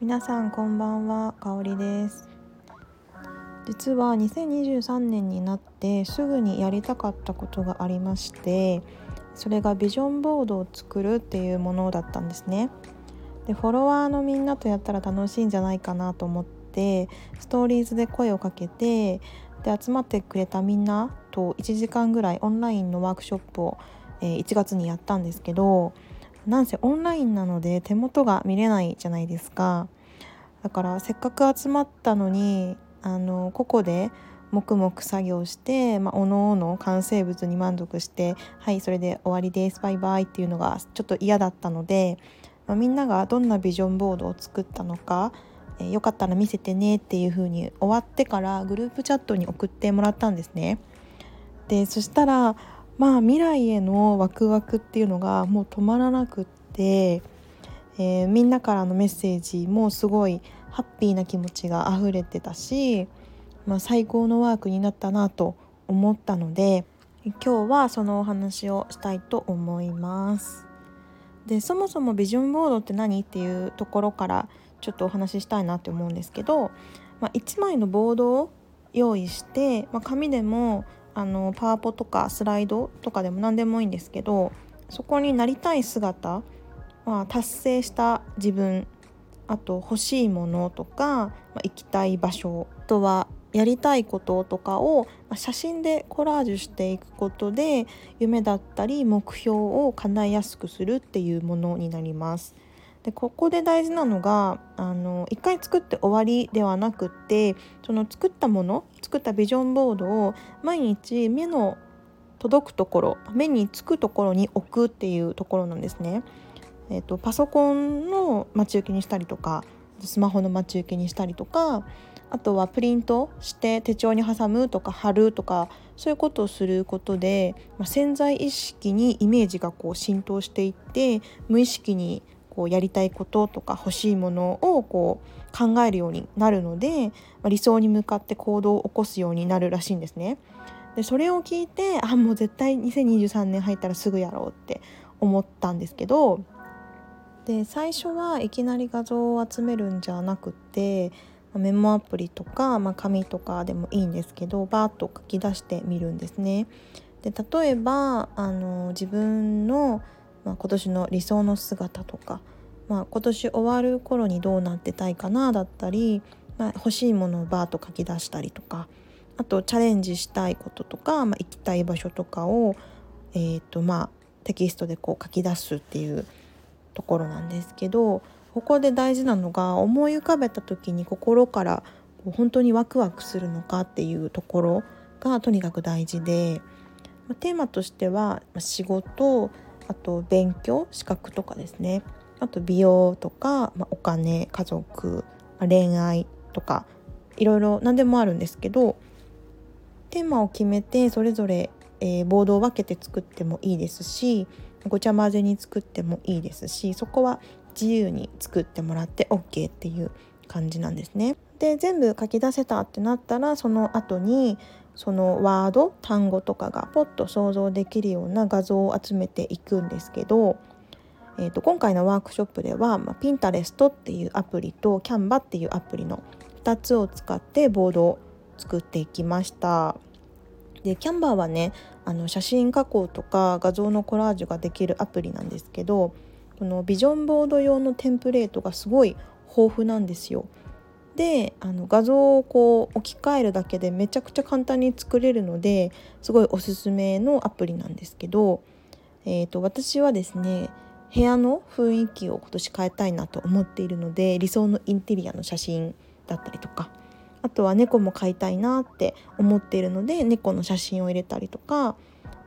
皆さんこんばんは、かおりです。実は2023年になってすぐにやりたかったことがありましてそれがビジョンボードを作るっていうものだったんですね。でフォロワーのみんなとやったら楽しいんじゃないかなと思ってストーリーズで声をかけてで集まってくれたみんなと1時間ぐらいオンラインのワークショップを、えー、1月にやったんですけどなんせオンラインなので手元が見れないじゃないですかだからせっかく集まったのにあの個々で黙々作業して、まあ、おのおの完成物に満足してはいそれで終わりですバイバイっていうのがちょっと嫌だったので、まあ、みんながどんなビジョンボードを作ったのか、えー、よかったら見せてねっていう風に終わってからグループチャットに送ってもらったんですね。でそしたらまあ未来へのワクワクっていうのがもう止まらなくって、えー、みんなからのメッセージもすごいハッピーな気持ちが溢れてたしまあ、最高のワークになったなと思ったので今日はそのお話をしたいと思います。でそもそもビジョンボードって何っていうところからちょっとお話ししたいなって思うんですけど、まあ、1枚のボードを用意して、まあ、紙でもあのパワポとかスライドとかでも何でもいいんですけどそこになりたい姿、まあ、達成した自分あと欲しいものとか、ま、行きたい場所あとはやりたいこととかを写真でコラージュしていくことで夢だったり目標を叶えやすくするっていうものになります。でここで大事なのがあの一回作って終わりではなくってその作ったもの作ったビジョンボードを毎日目の届くところ目につくところに置くっていうところなんですね。えーとパソコンの待ち受けにしたりとかスマホの待ち受けにしたりとかあとはプリントして手帳に挟むとか貼るとかそういうことをすることで、まあ、潜在意識にイメージがこう浸透していって無意識にこうやりたいこととか欲しいものをこう考えるようになるので、まあ、理想に向かって行動を起こすようになるらしいんですね。でそれを聞いてあもう絶対2023年入ったらすぐやろうって思ったんですけどで最初はいきなり画像を集めるんじゃなくてメモアプリとか、まあ、紙とかでもいいんですけどバーッと書き出してみるんですね。で例えばあの自分の、まあ、今年の理想の姿とか、まあ、今年終わる頃にどうなってたいかなだったり、まあ、欲しいものをバーッと書き出したりとかあとチャレンジしたいこととか、まあ、行きたい場所とかを、えーとまあ、テキストでこう書き出すっていうところなんですけどここで大事なのが思い浮かべた時に心から本当にワクワクするのかっていうところがとにかく大事でまテーマとしては仕事あと勉強資格とかですねあと美容とか、まあ、お金家族、まあ、恋愛とかいろいろ何でもあるんですけどテーマを決めてそれぞれ、えー、ボードを分けて作ってもいいですしごちゃ混ぜに作ってもいいですしそこは自由に作ってもらって OK っていう感じなんですね。で全部書き出せたってなったらその後にそのワード単語とかがポッと想像できるような画像を集めていくんですけど、えー、と今回のワークショップでは、まあ、Pinterest っていうアプリと Canva っていうアプリの2つを使ってボードを作っていきました。で Canva はねあの写真加工とか画像のコラージュができるアプリなんですけどこのビジョンボード用のテンプレートがすごい豊富なんですよ。であの画像をこう置き換えるだけでめちゃくちゃ簡単に作れるのですごいおすすめのアプリなんですけど、えーと、私はですね部屋の雰囲気を今年変えたいなと思っているので理想のインテリアの写真だったりとかあとは猫も飼いたいなって思っているので猫の写真を入れたりとか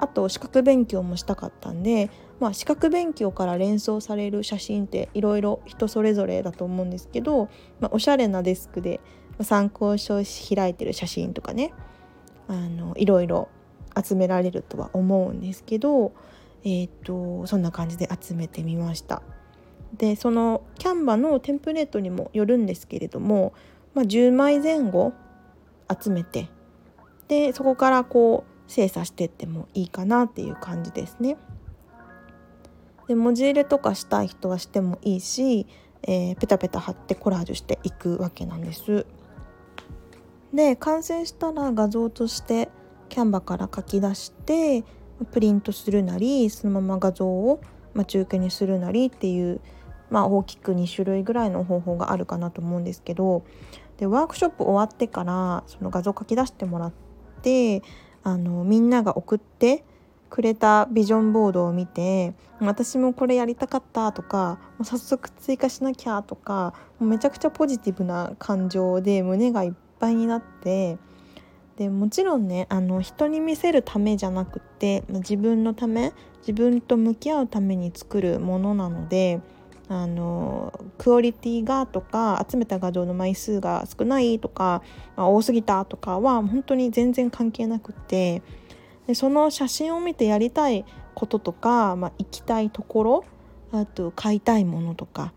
あと資格勉強もしたかったんでまあ、資格勉強から連想される写真っていろいろ人それぞれだと思うんですけど、まあ、おしゃれなデスクで参考書開いてる写真とかねいろいろ集められるとは思うんですけど、えーと、そんな感じで集めてみました。でそのキャンバのテンプレートにもよるんですけれども、まあ、10枚前後集めてでそこからこう精査してってもいいかなっていう感じですね。で文字入れとかしたい人はしてもいいし、えー、ペタペタ貼ってコラージュしていくわけなんです。で完成したら画像としてキャンバから書き出してプリントするなりそのまま画像を待ち受けにするなりっていう、まあ、大きく2種類ぐらいの方法があるかなと思うんですけどでワークショップ終わってからその画像書き出してもらってあのみんなが送ってくれたビジョンボードを見て私もこれやりたかったとかもう早速追加しなきゃとかもうめちゃくちゃポジティブな感情で胸がいっぱいになってでもちろんねあの人に見せるためじゃなくって自分のため自分と向き合うために作るものなのであのクオリティがとか集めた画像の枚数が少ないとか、まあ、多すぎたとかは本当に全然関係なくてでその写真を見てやりたいこととか、まあ、行きたいところあと買いたいものとか、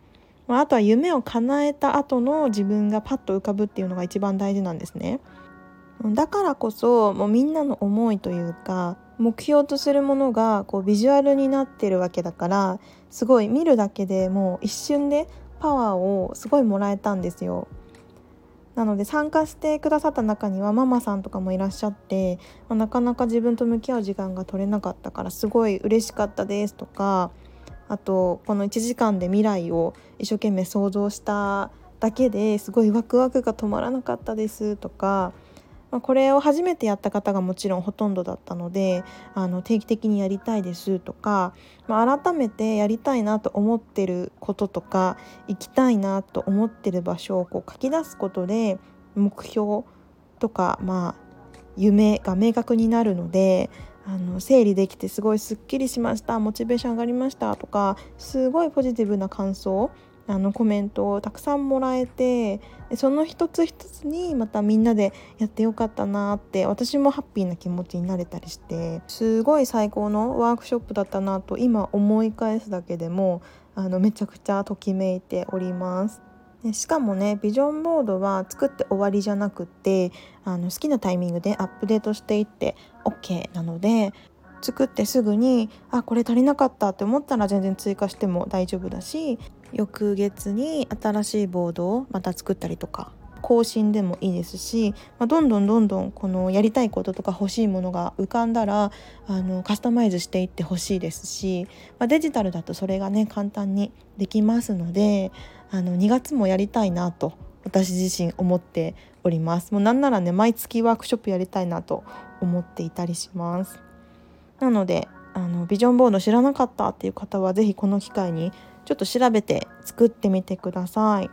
まあ、あとは夢を叶えた後の自分がパッと浮かぶっていうのが一番大事なんですね。だからこそもうみんなの思いというか目標とするものがこうビジュアルになってるわけだからすごい見るだけでもう一瞬でパワーをすごいもらえたんですよ。なので参加してくださった中にはママさんとかもいらっしゃって、まあ、なかなか自分と向き合う時間が取れなかったからすごい嬉しかったですとかあとこの1時間で未来を一生懸命想像しただけですごいワクワクが止まらなかったですとかまあ、これを初めてやった方がもちろんほとんどだったのであの定期的にやりたいですとか、まあ、改めてやりたいなと思ってることとか行きたいなと思ってる場所をこう書き出すことで目標とか、まあ、夢が明確になるのであの整理できてすごいすっきりしましたモチベーション上がりましたとかすごいポジティブな感想あのコメントをたくさんもらえてその一つ一つにまたみんなでやってよかったなって私もハッピーな気持ちになれたりしてすごい最高のワークショップだったなと今思い返すだけでもあのめちゃくちゃときめいております。しかもねビジョンボードは作って終わりじゃなくってあの好きなタイミングでアップデートしていって OK なので作ってすぐにあこれ足りなかったって思ったら全然追加しても大丈夫だし翌月に新しいボードをまた作ったりとか更新でもいいですし、まあ、どんどんどんどんこのやりたいこととか欲しいものが浮かんだらあのカスタマイズしていってほしいですし、まあ、デジタルだとそれがね簡単にできますのであの2月もやりたいなと私自身思っております。もうなんならね毎月ワークショップやりたいなと思っていたりします。なのであのビジョンボード知らなかったっていう方は是非この機会にちょっと調べて作ってみてください。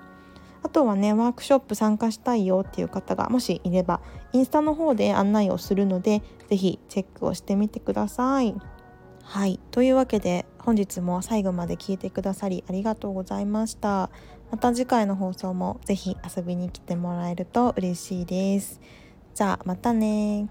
あとはねワークショップ参加したいよっていう方がもしいればインスタの方で案内をするので是非チェックをしてみてください。はいというわけで本日も最後まで聞いてくださりありがとうございました。また次回の放送も是非遊びに来てもらえると嬉しいです。じゃあまたね